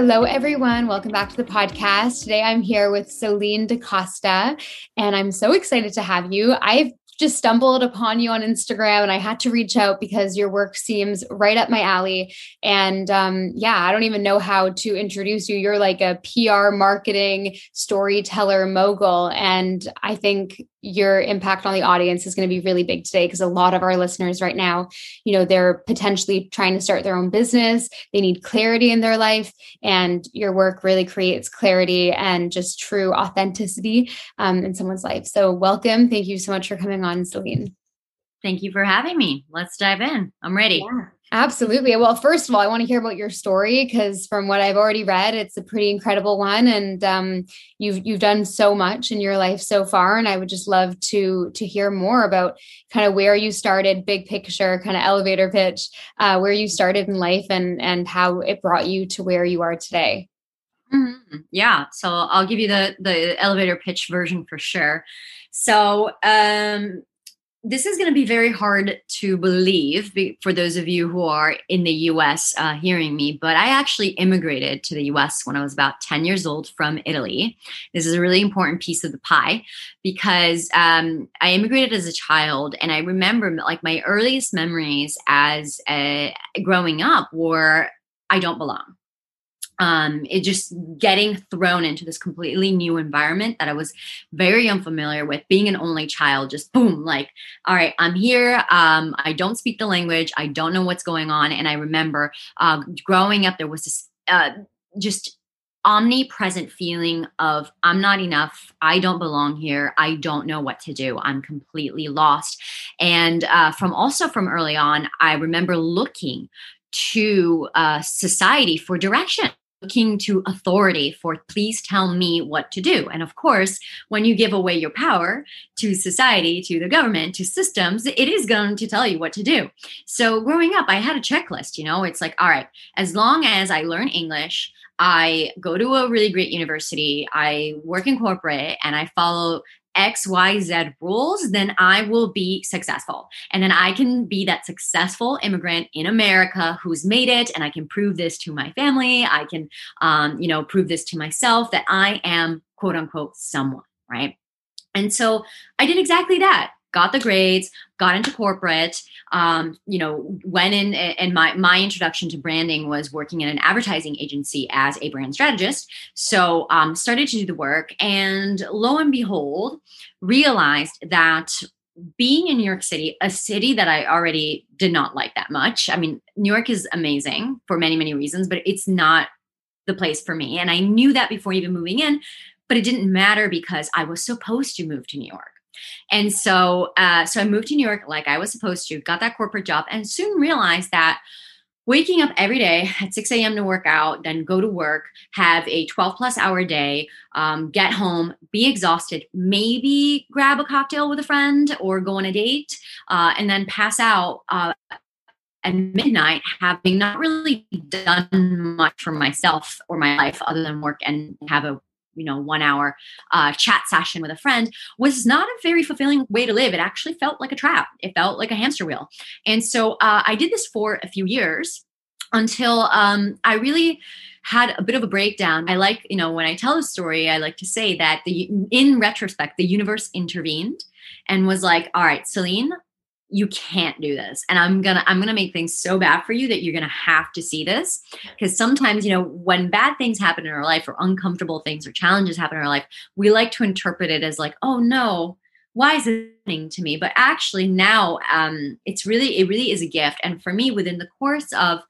Hello, everyone. Welcome back to the podcast. Today I'm here with Celine DaCosta, and I'm so excited to have you. I've just stumbled upon you on Instagram and I had to reach out because your work seems right up my alley. And um, yeah, I don't even know how to introduce you. You're like a PR marketing storyteller mogul. And I think your impact on the audience is going to be really big today because a lot of our listeners right now, you know, they're potentially trying to start their own business. They need clarity in their life. And your work really creates clarity and just true authenticity um, in someone's life. So, welcome. Thank you so much for coming on Celine. Thank you for having me. Let's dive in. I'm ready. Yeah, absolutely. Well, first of all, I want to hear about your story because from what I've already read, it's a pretty incredible one, and um, you've you've done so much in your life so far. And I would just love to to hear more about kind of where you started, big picture, kind of elevator pitch, uh, where you started in life, and and how it brought you to where you are today. Mm-hmm. Yeah. So I'll give you the the elevator pitch version for sure. So um, this is going to be very hard to believe for those of you who are in the US uh, hearing me, but I actually immigrated to the US when I was about 10 years old from Italy. This is a really important piece of the pie because um, I immigrated as a child, and I remember like my earliest memories as a, growing up were I don't belong um, it just getting thrown into this completely new environment that I was very unfamiliar with. Being an only child, just boom, like, all right, I'm here. Um, I don't speak the language. I don't know what's going on. And I remember uh, growing up, there was this uh, just omnipresent feeling of I'm not enough. I don't belong here. I don't know what to do. I'm completely lost. And uh, from also from early on, I remember looking to uh, society for direction looking to authority for please tell me what to do. And of course, when you give away your power to society, to the government, to systems, it is going to tell you what to do. So growing up, I had a checklist, you know, it's like, all right, as long as I learn English, I go to a really great university, I work in corporate, and I follow XYZ rules, then I will be successful. And then I can be that successful immigrant in America who's made it. And I can prove this to my family. I can, um, you know, prove this to myself that I am quote unquote someone, right? And so I did exactly that got the grades, got into corporate. Um, you know, went in and my my introduction to branding was working in an advertising agency as a brand strategist. So um, started to do the work, and lo and behold, realized that being in New York City, a city that I already did not like that much. I mean, New York is amazing for many many reasons, but it's not the place for me, and I knew that before even moving in. But it didn't matter because I was supposed to move to New York. And so, uh, so I moved to New York like I was supposed to, got that corporate job, and soon realized that waking up every day at 6 a.m. to work out, then go to work, have a 12 plus hour day, um, get home, be exhausted, maybe grab a cocktail with a friend or go on a date, uh, and then pass out. Uh, at midnight, having not really done much for myself or my life other than work and have a you know one hour uh, chat session with a friend was not a very fulfilling way to live. It actually felt like a trap. It felt like a hamster wheel. And so uh, i did this for a few years until um, i really had a bit of a breakdown. I like you know when i tell a story i like to say that the in retrospect the universe intervened and was like all right celine you can't do this. And i'm gonna i'm gonna make things so bad for you that you're gonna have to see this. Because sometimes you know when bad things happen in our life or uncomfortable things or challenges happen in our life we like to interpret it as like oh no why is it happening to me? But actually now um it's really it really is a gift. And for me within the course of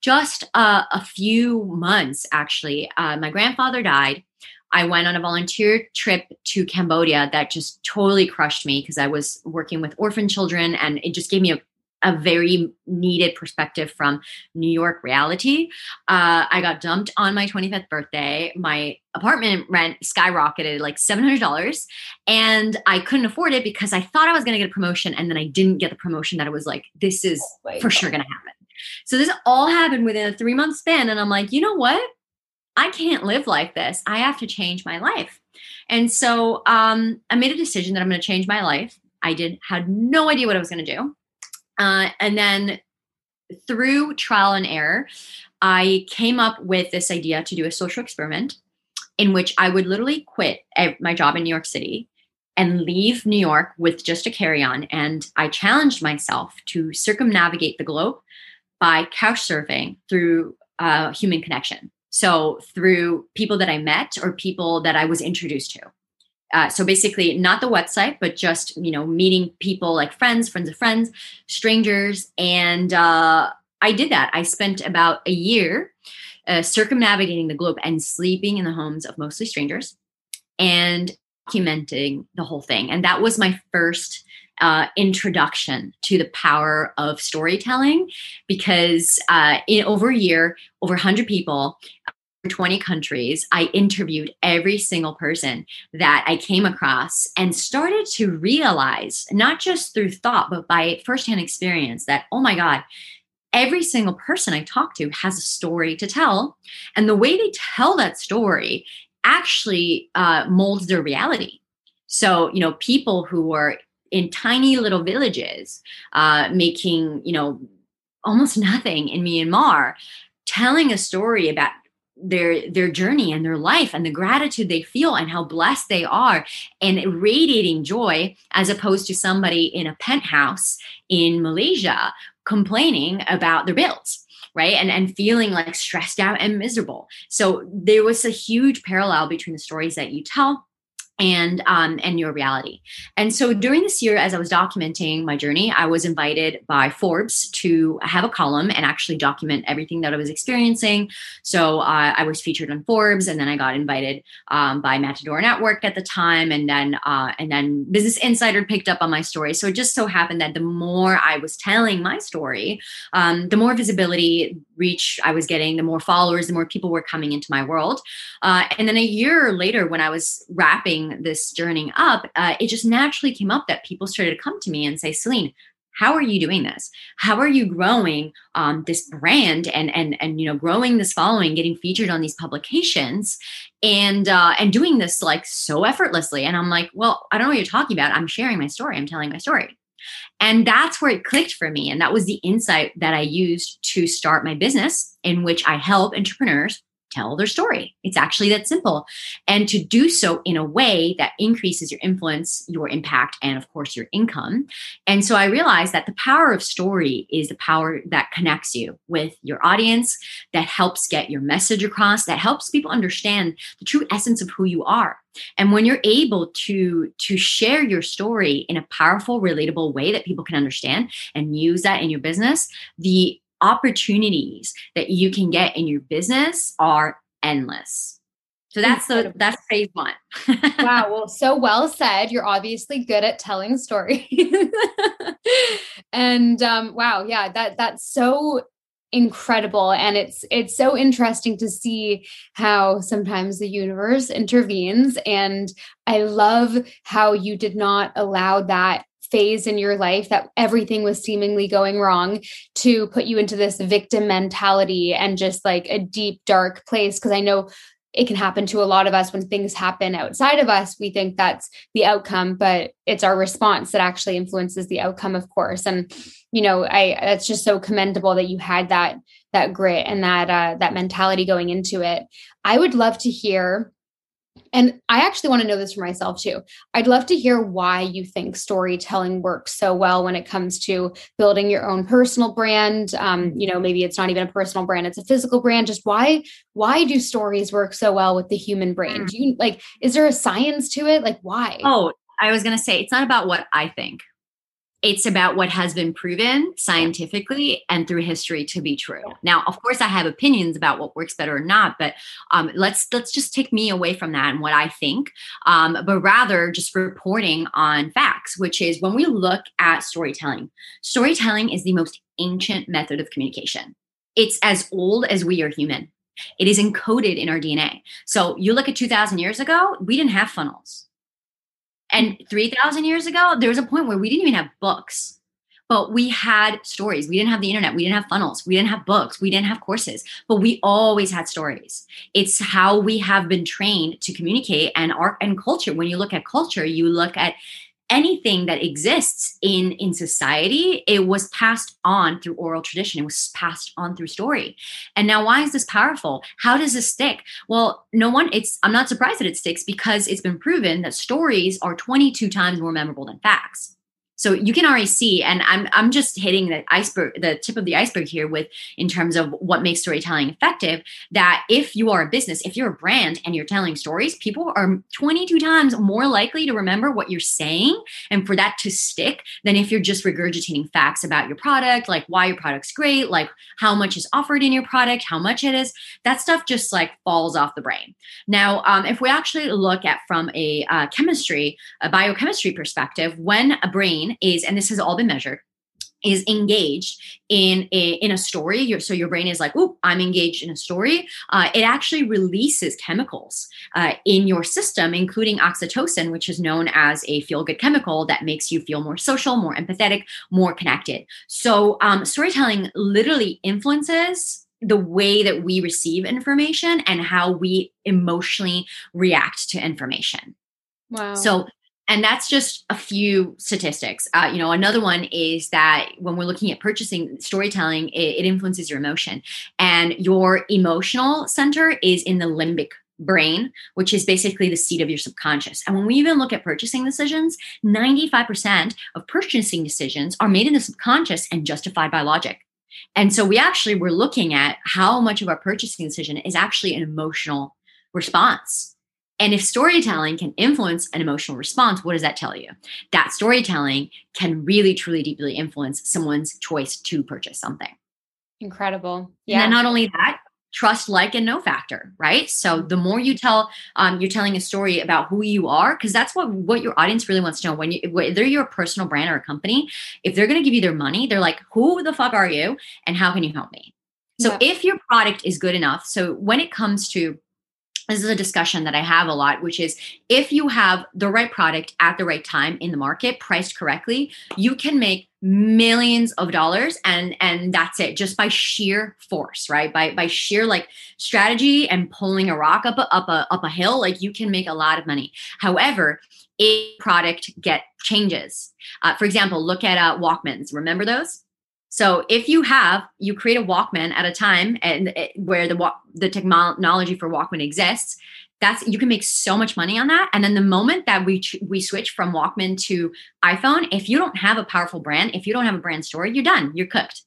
just uh, a few months actually uh, my grandfather died I went on a volunteer trip to Cambodia that just totally crushed me because I was working with orphan children and it just gave me a a very needed perspective from New York reality. Uh, I got dumped on my 25th birthday. My apartment rent skyrocketed like $700 and I couldn't afford it because I thought I was going to get a promotion and then I didn't get the promotion that it was like, this is oh for God. sure going to happen. So this all happened within a three month span. And I'm like, you know what? I can't live like this. I have to change my life. And so um, I made a decision that I'm going to change my life. I did had no idea what I was going to do. Uh, and then through trial and error, I came up with this idea to do a social experiment in which I would literally quit my job in New York City and leave New York with just a carry on. And I challenged myself to circumnavigate the globe by couch surfing through uh, human connection. So, through people that I met or people that I was introduced to. Uh, so basically, not the website, but just you know meeting people like friends, friends of friends, strangers, and uh, I did that. I spent about a year uh, circumnavigating the globe and sleeping in the homes of mostly strangers, and documenting the whole thing. And that was my first uh, introduction to the power of storytelling because uh, in over a year, over 100 people 20 countries, I interviewed every single person that I came across and started to realize, not just through thought, but by firsthand experience, that, oh my God, every single person I talk to has a story to tell. And the way they tell that story actually uh, molds their reality. So, you know, people who are in tiny little villages uh, making, you know, almost nothing in Myanmar, telling a story about their their journey and their life and the gratitude they feel and how blessed they are and radiating joy as opposed to somebody in a penthouse in Malaysia complaining about their bills right? And and feeling like stressed out and miserable. So there was a huge parallel between the stories that you tell and um, and your reality. And so during this year, as I was documenting my journey, I was invited by Forbes to have a column and actually document everything that I was experiencing. So uh, I was featured on Forbes, and then I got invited um, by Matador Network at the time, and then uh, and then Business Insider picked up on my story. So it just so happened that the more I was telling my story, um, the more visibility reach I was getting, the more followers, the more people were coming into my world. Uh, and then a year later, when I was wrapping this journey up, uh, it just naturally came up that people started to come to me and say, Celine, how are you doing this? How are you growing um, this brand and and and you know growing this following getting featured on these publications and uh, and doing this like so effortlessly? And i'm like well i don't know what you're talking about. I'm sharing my story. I'm telling my story and that's where it clicked for me. And that was the insight that i used to start my business in which i help entrepreneurs tell their story. It's actually that simple. And to do so in a way that increases your influence, your impact, and of course, your income. And so I realized that the power of story is the power that connects you with your audience, that helps get your message across, that helps people understand the true essence of who you are. And when you're able to to share your story in a powerful, relatable way that people can understand and use that in your business, the opportunities that you can get in your business are endless. So that's the that's phase one. wow. Well, so well said. You're obviously good at telling stories. and um, wow, yeah, that that's so incredible. And it's it's so interesting to see how sometimes the universe intervenes. And I love how you did not allow that phase in your life that everything was seemingly going wrong to put you into this victim mentality and just like a deep dark place. Because i know it can happen to a lot of us. When things happen outside of us we think that's the outcome but it's our response that actually influences the outcome of course. And you know i that's just so commendable that you had that that grit and that uh that mentality going into it. I would love to hear and I actually want to know this for myself too. I'd love to hear why you think storytelling works so well when it comes to building your own personal brand. Um, you know, maybe it's not even a personal brand; it's a physical brand. Just why? Why do stories work so well with the human brain? Do you like? Is there a science to it? Like, why? Oh, I was going to say it's not about what I think. It's about what has been proven scientifically and through history to be true. Now, of course, I have opinions about what works better or not, but um, let's let's just take me away from that and what I think, um, but rather just reporting on facts, which is when we look at storytelling. Storytelling is the most ancient method of communication. It's as old as we are human. It is encoded in our DNA. So you look at 2,000 years ago, we didn't have funnels and 3,000 years ago, there was a point where we didn't even have books, but we had stories. We didn't have the internet. We didn't have funnels. We didn't have books. We didn't have courses, but we always had stories. It's how we have been trained to communicate and art and culture. When you look at culture, you look at anything that exists in in society it was passed on through oral tradition. It was passed on through story. And now why is this powerful? How does this stick? Well no one it's i'm not surprised that it sticks because it's been proven that stories are 22 times more memorable than facts so you can already see, and I'm I'm just hitting the iceberg, the tip of the iceberg here with in terms of what makes storytelling effective. That if you are a business, if you're a brand and you're telling stories, people are 22 times more likely to remember what you're saying and for that to stick than if you're just regurgitating facts about your product, like why your product's great, like how much is offered in your product, how much it is. That stuff just like falls off the brain. Now, um, if we actually look at from a uh, chemistry, a biochemistry perspective, when a brain is, and this has all been measured, is engaged in a in a story. Your, so your brain is like oh i'm engaged in a story. Uh, it actually releases chemicals uh, in your system including oxytocin which is known as a feel good chemical that makes you feel more social more empathetic more connected. So um, storytelling literally influences the way that we receive information and how we emotionally react to information. Wow. So and that's just a few statistics. Uh, you know another one is that when we're looking at purchasing storytelling it, it, influences your emotion. And your emotional center is in the limbic brain which is basically the seat of your subconscious. And when we even look at purchasing decisions 95% of purchasing decisions are made in the subconscious and justified by logic. And so we actually were looking at how much of our purchasing decision is actually an emotional response and if storytelling can influence an emotional response, what does that tell you? That storytelling can really, truly, deeply influence someone's choice to purchase something. Incredible. Yeah. And not only that, trust, like, and know factor, right? So the more you tell, um, you're telling a story about who you are, because that's what what your audience really wants to know. When you, whether you're a personal brand or a company, if they're going to give you their money, they're like, "Who the fuck are you, and how can you help me?" So yeah. if your product is good enough, so when it comes to this is a discussion that I have a lot, which is if you have the right product at the right time in the market, priced correctly, you can make millions of dollars and and that's it just by sheer force right? By by sheer like strategy and pulling a rock up a, up a up a hill like you can make a lot of money. However a product get changes uh, for example look at uh, walkmans remember those so if you have, you create a Walkman at a time and eh, where the the technology for Walkman exists, that's you can make so much money on that. And then the moment that we we switch from Walkman to iPhone, if you don't have a powerful brand, if you don't have a brand story, you're done. You're cooked.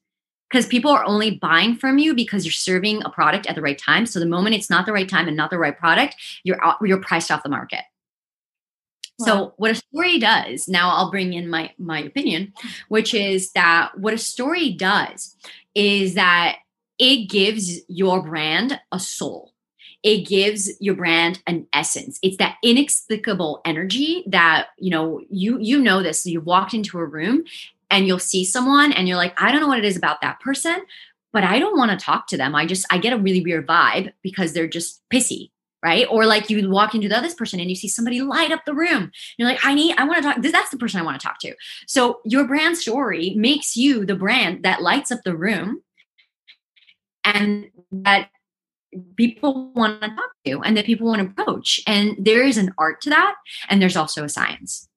Because people are only buying from you because you're serving a product at the right time. So the moment it's not the right time and not the right product, you're you're priced off the market. So what a story does, now I'll bring in my my opinion, which is that what a story does is that it gives your brand a soul. It gives your brand an essence. It's that inexplicable energy that, you know, you you know this. You walked into a room and you'll see someone and you're like, I don't know what it is about that person, but I don't want to talk to them. I just I get a really weird vibe because they're just pissy right? Or like you walk into the other person and you see somebody light up the room. You're like, I need, I want to talk. That's the person I want to talk to. So your brand story makes you the brand that lights up the room and that people want to talk to and that people want to approach. And there is an art to that. And there's also a science.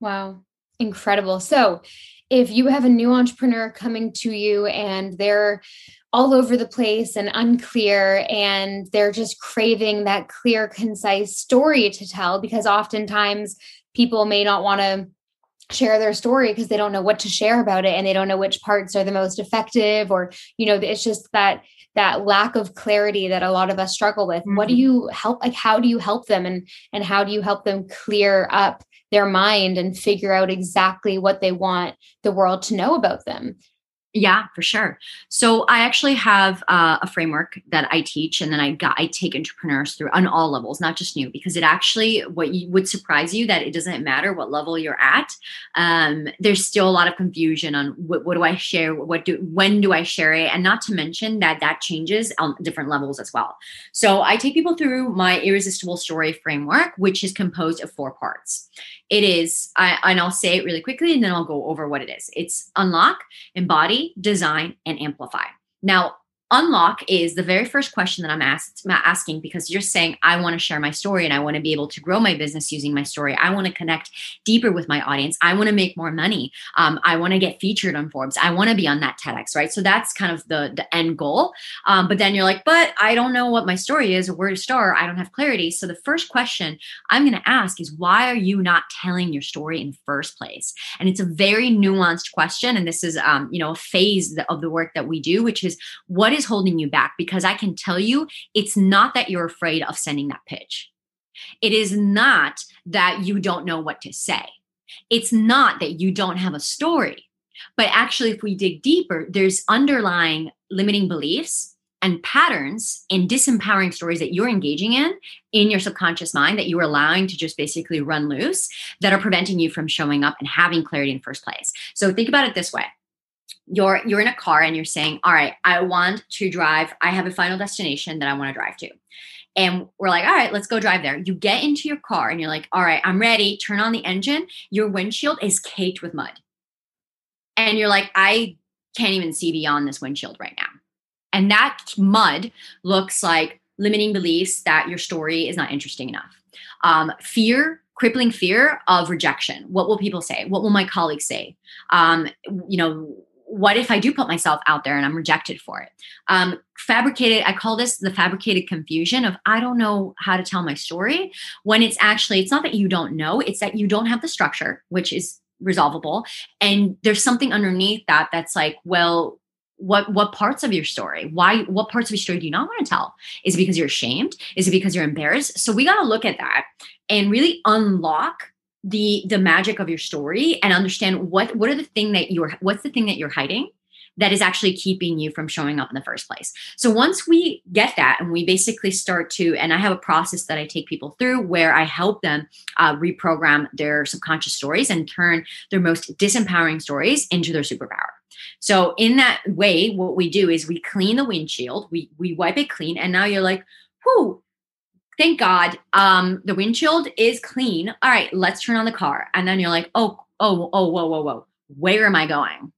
Wow. Incredible. So if you have a new entrepreneur coming to you and they're all over the place and unclear and they're just craving that clear concise story to tell because oftentimes people may not want to share their story because they don't know what to share about it and they don't know which parts are the most effective or you know it's just that that lack of clarity that a lot of us struggle with mm-hmm. what do mm-hmm. you help like how do you help them and and how do you help them clear up their mind and figure out exactly what they want the world to know about them yeah, for sure. So I actually have uh, a framework that I teach, and then I got I take entrepreneurs through on all levels, not just new, because it actually what you, would surprise you that it doesn't matter what level you're at. Um, there's still a lot of confusion on what, what do I share, what do when do I share it, and not to mention that that changes on different levels as well. So I take people through my irresistible story framework, which is composed of four parts. It is, I, and I'll say it really quickly, and then I'll go over what it is. It's unlock, embody, design, and amplify. Now, unlock is the very first question that I'm asking because you're saying, I want to share my story and I want to be able to grow my business using my story. I want to connect deeper with my audience. I want to make more money. Um, I want to get featured on Forbes. I want to be on that TEDx, right? So that's kind of the, the end goal. Um, but then you're like, but I don't know what my story is or where to start. I don't have clarity. So the first question I'm going to ask is, why are you not telling your story in first place? And it's a very nuanced question. And this is, um, you know, a phase of the work that we do, which is what is is holding you back? Because I can tell you, it's not that you're afraid of sending that pitch. It is not that you don't know what to say. It's not that you don't have a story. But actually, if we dig deeper, there's underlying limiting beliefs and patterns and disempowering stories that you're engaging in in your subconscious mind that you're allowing to just basically run loose that are preventing you from showing up and having clarity in first place. So think about it this way you're you're in a car and you're saying all right i want to drive i have a final destination that i want to drive to. And we're like all right let's go drive there. You get into your car and you're like all right i'm ready turn on the engine your windshield is caked with mud. And you're like i can't even see beyond this windshield right now. And that mud looks like limiting beliefs that your story is not interesting enough. Um, fear crippling fear of rejection. What will people say? What will my colleagues say? Um, you know what if I do put myself out there and I'm rejected for it? Um, fabricated, I call this the fabricated confusion of I don't know how to tell my story when it's actually, it's not that you don't know, it's that you don't have the structure, which is resolvable. And there's something underneath that that's like, well, what what parts of your story why what parts of your story do you not want to tell is it because you're ashamed is it because you're embarrassed so we got to look at that and really unlock the the magic of your story and understand what what are the thing that you're what's the thing that you're hiding that is actually keeping you from showing up in the first place. So once we get that and we basically start to, and I have a process that I take people through where I help them uh, reprogram their subconscious stories and turn their most disempowering stories into their superpower. So in that way, what we do is we clean the windshield, we we wipe it clean, and now you're like, whoo, thank God, um, the windshield is clean. All right, let's turn on the car. And then you're like, oh, oh, oh, whoa, whoa, whoa. Where am I going?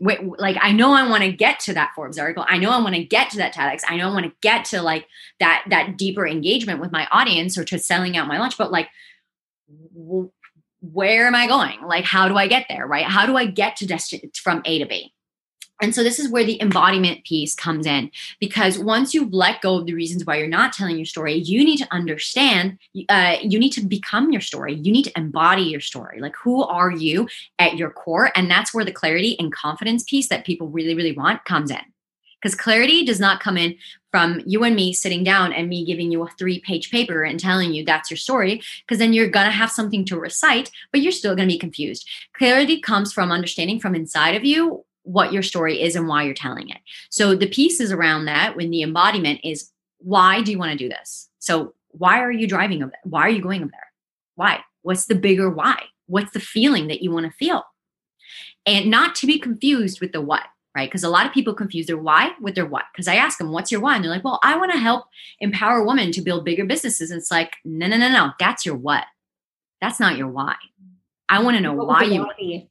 Wait, like I know I want to get to that Forbes article. I know I want to get to that TEDx. I know I want to get to like that that deeper engagement with my audience or to selling out my lunch. But like, w- where am I going? Like, how do I get there? Right? How do I get to destination from A to B? And so this is where the embodiment piece comes in because once you've let go of the reasons why you're not telling your story, you need to understand, uh, you need to become your story. You need to embody your story. Like, who are you at your core? And that's where the clarity and confidence piece that people really, really want comes in. Because clarity does not come in from you and me sitting down and me giving you a three page paper and telling you that's your story, because then you're going to have something to recite, but you're still going to be confused. Clarity comes from understanding from inside of you what your story is and why you're telling it. So the pieces around that when the embodiment is why do you want to do this? So why are you driving over there? Why are you going over there? Why? What's the bigger why? What's the feeling that you want to feel? And not to be confused with the what, right? Because a lot of people confuse their why with their what. Because I ask them, what's your why? And they're like, well, I want to help empower women to build bigger businesses. And it's like, no, no, no, no. That's your what. That's not your why. I want to know what why you.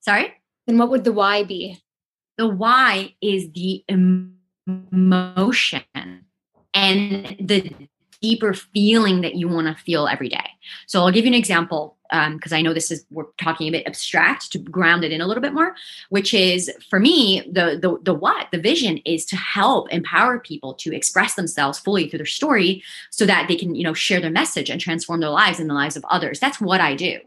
Sorry? Then what would the why be? The why is the emotion and the deeper feeling that you want to feel every day. So I'll give you an example because um, I know this is we're talking a bit abstract to ground it in a little bit more, which is for me the the the what the vision is to help empower people to express themselves fully through their story so that they can you know share their message and transform their lives and the lives of others. That's what I do.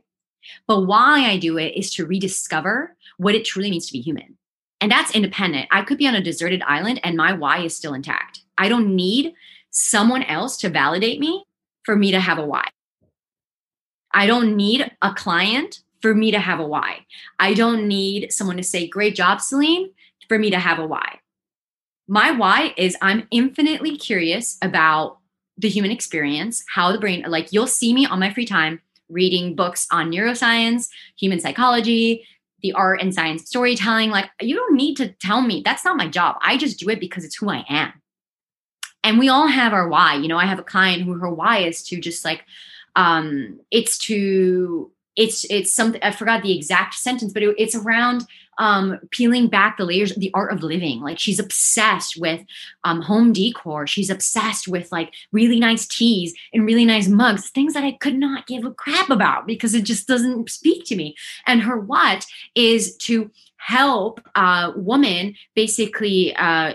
But why I do it is to rediscover what it truly means to be human. And that's independent. I could be on a deserted island and my why is still intact. I don't need someone else to validate me for me to have a why. I don't need a client for me to have a why. I don't need someone to say, Great job, Celine, for me to have a why. My why is I'm infinitely curious about the human experience, how the brain, like you'll see me on my free time reading books on neuroscience, human psychology, the art and science storytelling. Like, you don't need to tell me. That's not my job. I just do it because it's who I am. And we all have our why. You know, I have a client who her why is to just like, um, it's to it's it's something I forgot the exact sentence, but it, it's around um, peeling back the layers, the art of living. Like she's obsessed with um, home decor. She's obsessed with like really nice teas and really nice mugs, things that I could not give a crap about because it just doesn't speak to me. And her what is to help uh, women basically uh,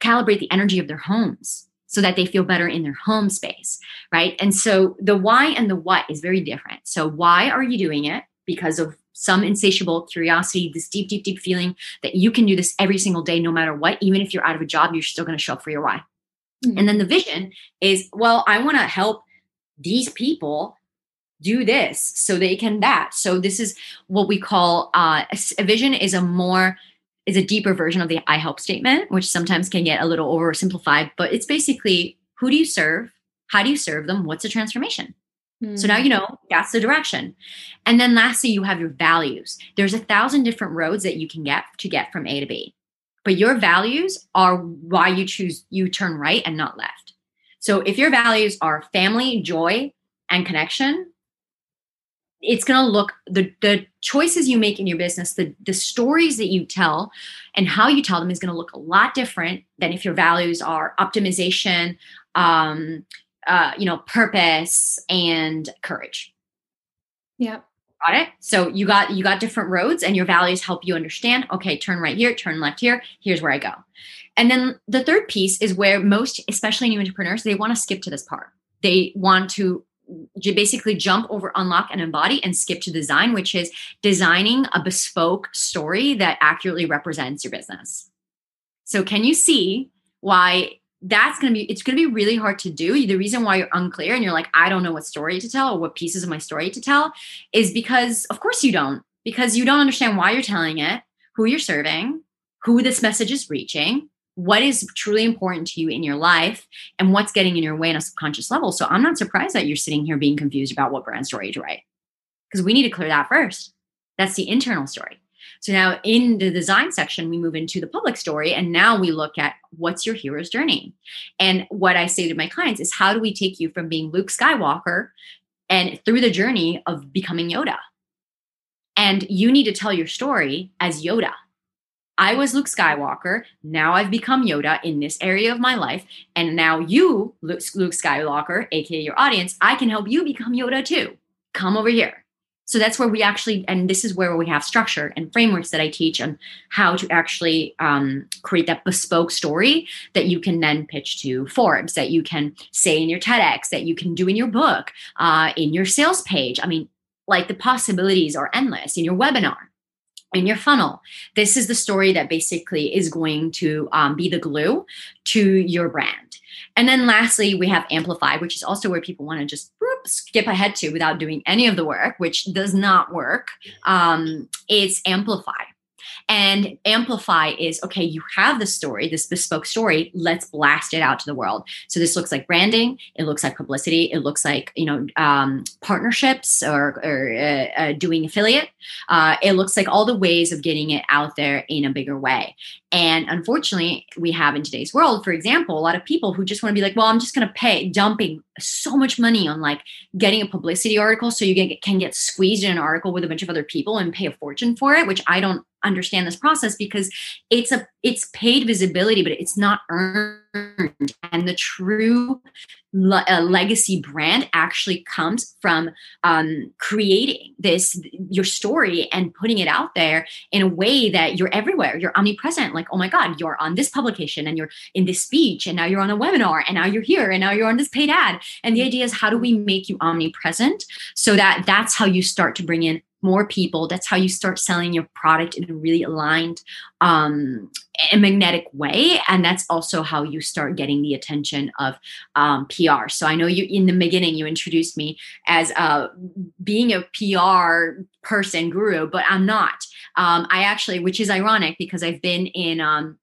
calibrate the energy of their homes so that they feel better in their home space, right? And so the why and the what is very different. So, why are you doing it? Because of some insatiable curiosity, this deep, deep, deep feeling that you can do this every single day, no matter what. Even if you're out of a job, you're still going to show up for your why. Mm-hmm. And then the vision is, well, I want to help these people do this so they can that. So this is what we call uh, a vision is a more is a deeper version of the I help statement, which sometimes can get a little oversimplified, but it's basically who do you serve? How do you serve them? What's the transformation? Mm. So now you know that's the direction. And then lastly, you have your values. There's a thousand different roads that you can get to get from A to B. But your values are why you choose you turn right and not left. So if your values are family, joy, and connection, it's going to look the the choices you make in your business the the stories that you tell and how you tell them is going to look a lot different than if your values are optimization um uh you know purpose and courage. Yeah got it? So you got you got different roads and your values help you understand okay turn right here turn left here here's where i go. And then the third piece is where most especially new entrepreneurs they want to skip to this part. They want to basically jump over unlock and embody and skip to design which is designing a bespoke story that accurately represents your business. So can you see why that's going to be it's going to be really hard to do the reason why you're unclear and you're like i don't know what story to tell or what pieces of my story to tell is because of course you don't because you don't understand why you're telling it who you're serving who this message is reaching what is truly important to you in your life and what's getting in your way on a subconscious level. So I'm not surprised that you're sitting here being confused about what brand story to write because we need to clear that first. That's the internal story. So now in the design section, we move into the public story. And now we look at what's your hero's journey. And what I say to my clients is how do we take you from being Luke Skywalker and through the journey of becoming Yoda? And you need to tell your story as Yoda I was Luke Skywalker. Now I've become Yoda in this area of my life. And now you, Luke, Skywalker, AKA your audience, I can help you become Yoda too. Come over here. So that's where we actually, and this is where we have structure and frameworks that I teach on how to actually um, create that bespoke story that you can then pitch to Forbes, that you can say in your TEDx, that you can do in your book, uh, in your sales page. I mean, like the possibilities are endless in your webinar in your funnel. This is the story that basically is going to um, be the glue to your brand. And then lastly, we have Amplify, which is also where people want to just whoop, skip ahead to without doing any of the work, which does not work. Um, it's Amplify. And amplify is okay, you have the story, this bespoke story, let's blast it out to the world. So this looks like branding, it looks like publicity, it looks like, you know, um, partnerships or, or uh, uh, doing affiliate. Uh, it looks like all the ways of getting it out there in a bigger way. And unfortunately, we have in today's world, for example, a lot of people who just want to be like, well, I'm just going to pay, dumping so much money on like getting a publicity article so you get, can get squeezed in an article with a bunch of other people and pay a fortune for it, which I don't understand this process because it's a it's paid visibility but it's not earned. And the true le- uh, legacy brand actually comes from um, creating this your story and putting it out there in a way that you're everywhere. You're omnipresent. Like oh my god you're on this publication and you're in this speech and now you're on a webinar and now you're here and now you're on this paid ad. And the idea is how do we make you omnipresent so that that's how you start to bring in more people that's how you start selling your product in a really aligned um, and magnetic way and that's also how you start getting the attention of um, pr so i know you in the beginning you introduced me as uh, being a pr person guru but i'm not. Um, i actually which is ironic because i've been in um,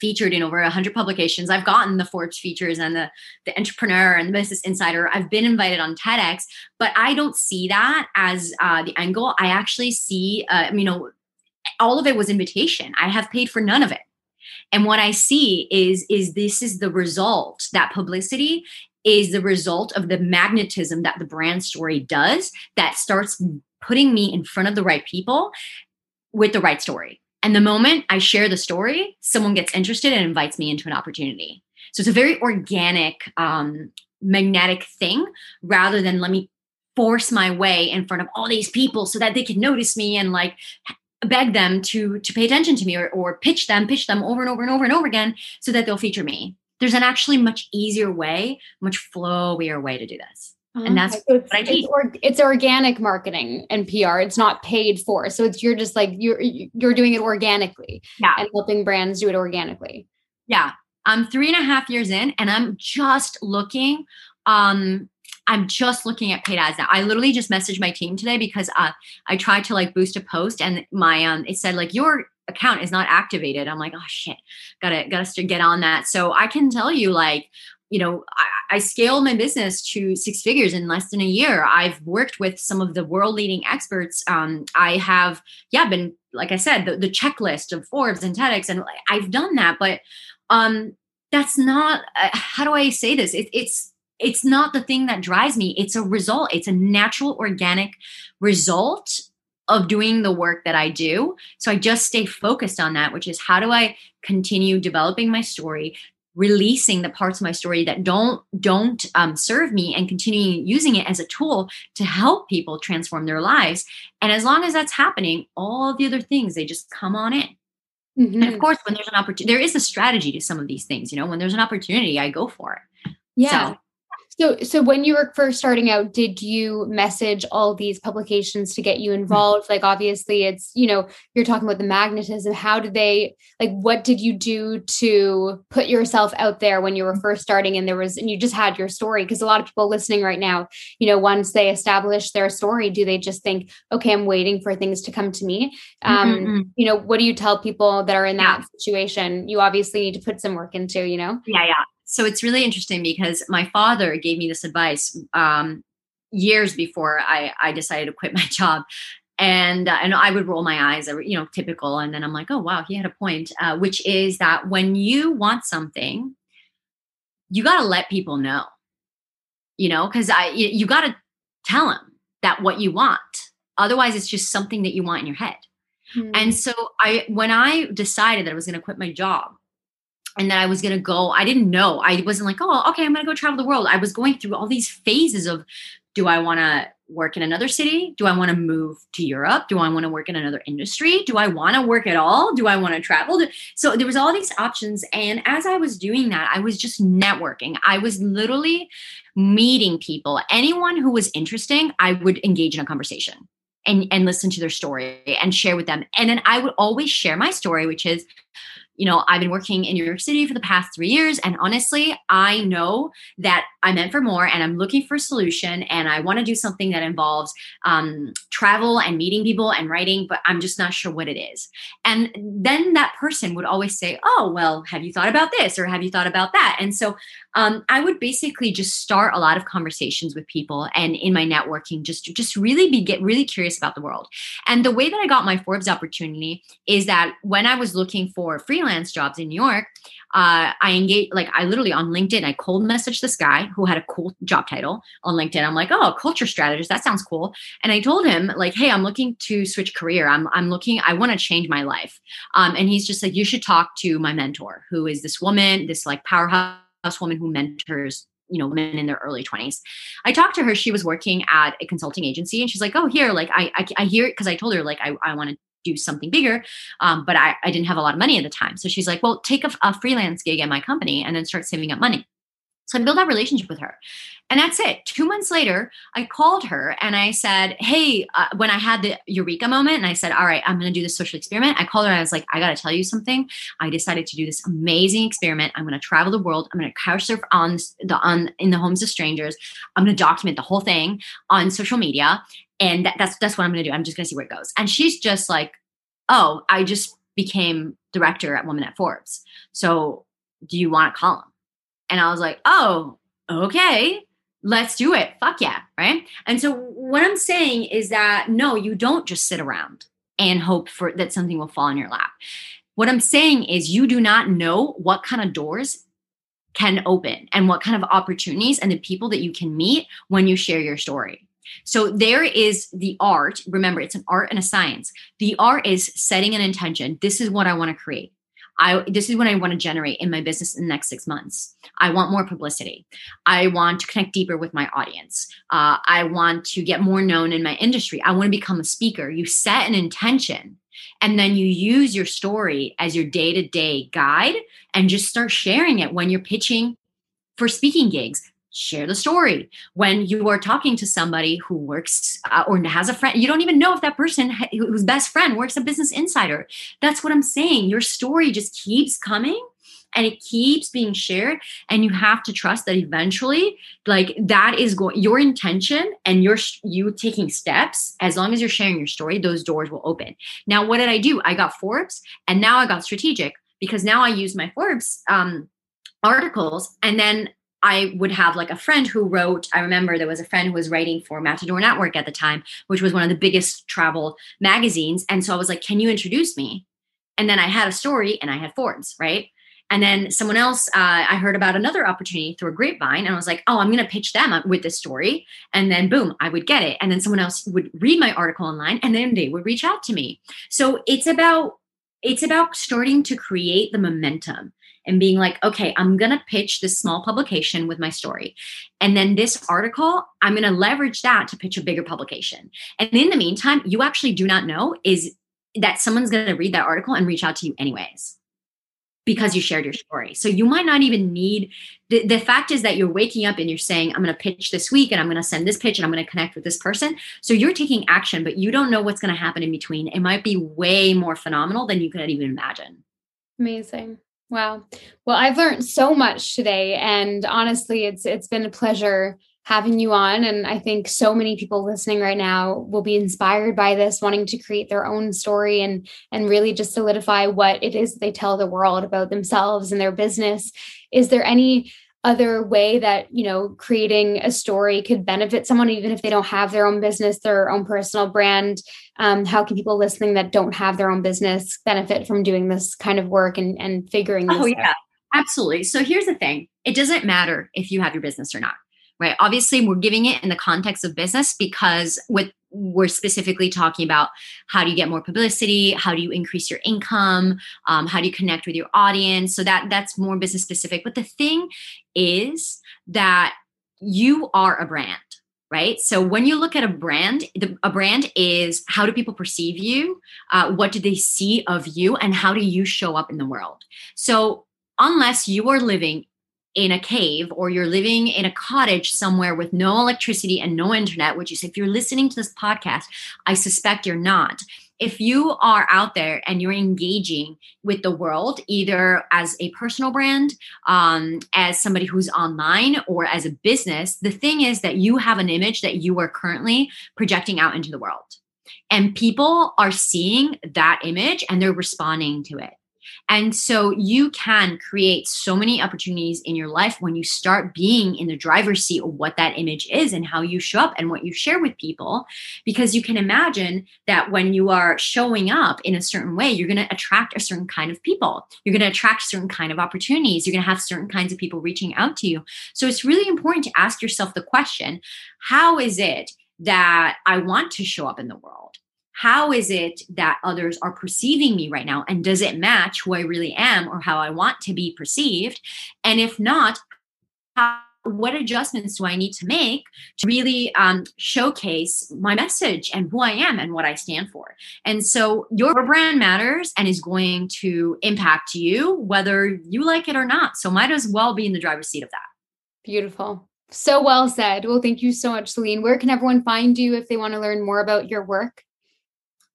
featured in over 100 publications. I've gotten the Forbes features and the, the Entrepreneur and the Business Insider. I've been invited on TEDx, but I don't see that as uh, the goal. I actually see, uh, you know, all of it was invitation. I have paid for none of it. And what I see is is this is the result that publicity is the result of the magnetism that the brand story does that starts putting me in front of the right people with the right story and the moment I share the story, someone gets interested and invites me into an opportunity. So it's a very organic, um, magnetic thing rather than let me force my way in front of all these people so that they can notice me and like beg them to to pay attention to me or, or pitch them pitch them over and over and over and over again so that they'll feature me there's an actually much easier way much flowier way to do this and that's okay. so it's, what I teach. It's, or, it's, organic marketing and PR. It's not paid for. So it's you're just like you're you're doing it organically. Yeah. And helping brands do it organically. Yeah. I'm three and a half years in and I'm just looking. Um, I'm just looking at paid ads now. I literally just messaged my team today because uh, I tried to like boost a post and my um it said like your account is not activated. I'm like, oh shit, gotta gotta get on that. So I can tell you like you know, I, I, scaled my business to six figures in less than a year. I've worked with some of the world leading experts. Um, I have, yeah, been, like I said, the, the, checklist of Forbes and TEDx, and I've done that. But um, that's not, uh, how do I say this? It, it's, it's not the thing that drives me. It's a result. It's a natural, organic result of doing the work that I do. So I just stay focused on that, which is how do I continue developing my story, releasing the parts of my story that don't don't um, serve me and continuing using it as a tool to help people transform their lives and as long as that's happening all the other things they just come on in mm-hmm. and of mm-hmm. course when there's an opportunity there is a strategy to some of these things you know when there's an opportunity i go for it yeah so, so, so when you were first starting out, did you message all these publications to get you mm-hmm. involved? Like, obviously, it's you know you're talking about the magnetism. How did they like? What did you do to put yourself out there when you were first starting? And there was, and you just had your story because a lot of people listening right now, you know, once they establish their story, do they just think, okay, I'm waiting for things to come to me? Um, mm-hmm. You know, what do you tell people that are in that yeah. situation? You obviously need to put some work into, you know. Yeah, yeah so it's really interesting because my father gave me this advice um, years before I, I decided to quit my job and uh, and I would roll my eyes, you know, typical. And then I'm like, oh wow, he had a point, uh, which is that when you want something, you got to let people know, you know, because I you, got to tell them that what you want. Otherwise, it's just something that you want in your head. Mm-hmm. And so I, when I decided that I was going to quit my job, and that I was going to go. I didn't know. I wasn't like, oh, okay, I'm going to go travel the world. I was going through all these phases of do I want to work in another city? Do I want to move to Europe? Do I want to work in another industry? Do I want to work at all? Do I want to travel? So there was all these options and as I was doing that, I was just networking. I was literally meeting people. Anyone who was interesting, I would engage in a conversation. And, and listen to their story and share with them. And then I would always share my story, which is you know, I've been working in New York City for the past three years. And honestly, I know that I'm meant for more and I'm looking for a solution and I want to do something that involves um, travel and meeting people and writing, but I'm just not sure what it is. And then that person would always say, Oh, well, have you thought about this or have you thought about that? And so um, I would basically just start a lot of conversations with people and in my networking, just, just really be get really curious about the world. And the way that I got my Forbes opportunity is that when I was looking for freelance freelance jobs in New York, uh, I engage like, I literally on LinkedIn, I cold messaged this guy who had a cool job title on LinkedIn. I'm like, oh, culture strategist, that sounds cool. And I told him, like, hey, I'm looking to switch career. I'm, I'm looking, I want to change my life. Um, and he's just like, you should talk to my mentor, who is this woman, this like powerhouse woman who mentors you know women in their early 20s i talked to her she was working at a consulting agency and she's like oh here like i i, I hear it because i told her like i, I want to do something bigger. Um, but I, I didn't have a lot of money at the time. So she's like, well, take a, a freelance gig at my company and then start saving up money. So I built that relationship with her. And that's it. Two months later, I called her and I said, Hey, uh, when I had the eureka moment and I said, All right, I'm going to do this social experiment, I called her and I was like, I got to tell you something. I decided to do this amazing experiment. I'm going to travel the world. I'm going to couch surf on the, on, in the homes of strangers. I'm going to document the whole thing on social media. And that, that's, that's what I'm going to do. I'm just going to see where it goes. And she's just like, Oh, I just became director at Woman at Forbes. So do you want a column? And I was like, oh, okay, let's do it. Fuck yeah. Right. And so what I'm saying is that no, you don't just sit around and hope for that something will fall in your lap. What I'm saying is you do not know what kind of doors can open and what kind of opportunities and the people that you can meet when you share your story. So there is the art. Remember, it's an art and a science. The art is setting an intention. This is what I want to create. I this is what I want to generate in my business in the next six months. I want more publicity. I want to connect deeper with my audience. Uh, I want to get more known in my industry. I want to become a speaker. You set an intention and then you use your story as your day to day guide and just start sharing it when you're pitching for speaking gigs share the story. When you are talking to somebody who works uh, or has a friend you don't even know if that person whose best friend works a business insider. That's what i'm saying. Your story just keeps coming and it keeps being shared and you have to trust that eventually like that is going your intention and your you taking steps as long as you're sharing your story those doors will open. Now what did i do? I got forbes and now i got strategic because now i use my forbes um articles and then I would have like a friend who wrote, I remember there was a friend who was writing for Matador Network at the time, which was one of the biggest travel magazines. And so I was like, Can you introduce me? And then I had a story and I had Forbes, right? And then someone else, uh, I heard about another opportunity through a grapevine, and I was like, "Oh, I'm going to pitch them with this story." And then, boom, I would get it. And then someone else would read my article online, and then they would reach out to me. So it's about it's about starting to create the momentum and being like, okay, I'm going to pitch this small publication with my story. And then this article, I'm going to leverage that to pitch a bigger publication. And in the meantime, you actually do not know is that someone's going to read that article and reach out to you anyways because you shared your story. So you might not even need the, the fact is that you're waking up and you're saying, I'm going to pitch this week and I'm going to send this pitch and I'm going to connect with this person. So you're taking action, but you don't know what's going to happen in between. It might be way more phenomenal than you could even imagine. Amazing. Wow. Well, I've learned so much today and honestly it's it's been a pleasure having you on and I think so many people listening right now will be inspired by this wanting to create their own story and and really just solidify what it is they tell the world about themselves and their business. Is there any other way that you know creating a story could benefit someone even if they don't have their own business their own personal brand um, how can people listening that don't have their own business benefit from doing this kind of work and and figuring this oh yeah. Out? absolutely. So here's the thing. It doesn't matter if you have your business or not right? Obviously we're giving it in the context of business because with we're specifically talking about how do you get more publicity how do you increase your income um, how do you connect with your audience? So that that's more business specific. But the thing is that you are a brand right? So when you look at a brand the, a brand is how do people perceive you uh, what do they see of you and how do you show up in the world? So unless you are living in a cave or you're living in a cottage somewhere with no electricity and no internet, which is if you're listening to this podcast, I suspect you're not. If you are out there and you're engaging with the world, either as a personal brand, um, as somebody who's online, or as a business, the thing is that you have an image that you are currently projecting out into the world. And people are seeing that image and they're responding to it. And so you can create so many opportunities in your life when you start being in the driver's seat of what that image is and how you show up and what you share with people. Because you can imagine that when you are showing up in a certain way, you're going to attract a certain kind of people. You're going to attract certain kind of opportunities. You're going to have certain kinds of people reaching out to you. So it's really important to ask yourself the question how is it that I want to show up in the world? How is it that others are perceiving me right now? And does it match who I really am or how I want to be perceived? And if not, how, what adjustments do I need to make to really um, showcase my message and who I am and what I stand for? And so your brand matters and is going to impact you whether you like it or not. So might as well be in the driver's seat of that. Beautiful. So well said. Well, thank you so much, Celinne. Where can everyone find you if they want to learn more about your work?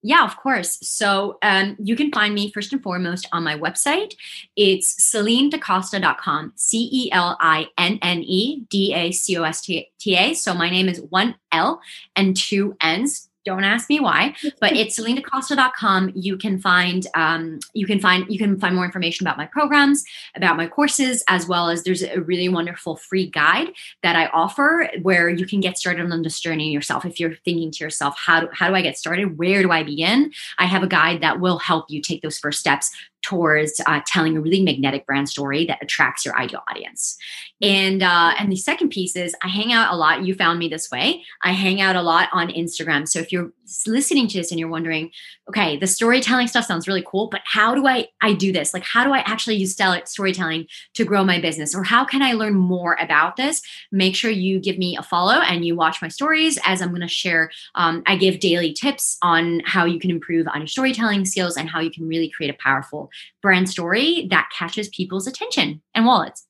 Yeah, of course. So um, you can find me first and foremost on my website. It's celinnedacosta.com, C E L I N N E D A C O S T A. So my name is one L and two N's, don't ask me why, but it's celinnedacosta.com. You can find um, you can find you can find more information about my programs, about my courses, as well as there's a really wonderful free guide that I offer where you can get started on this journey yourself. If you're thinking to yourself, how do, how do I get started? Where do I begin? I have a guide that will help you take those first steps towards uh, telling a really magnetic brand story that attracts your ideal audience. And uh, and the second piece is I hang out a lot. You found me this way. I hang out a lot on Instagram. So if you're listening to this and you're wondering, okay, the storytelling stuff sounds really cool, but how do I I do this? Like how do I actually use storytelling to grow my business, or how can I learn more about this? Make sure you give me a follow and you watch my stories as I'm going to share. Um, I give daily tips on how you can improve on your storytelling skills and how you can really create a powerful brand story that catches people's attention and wallets.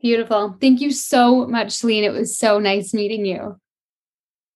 Beautiful. Thank you so much, Celinne. It was so nice meeting you.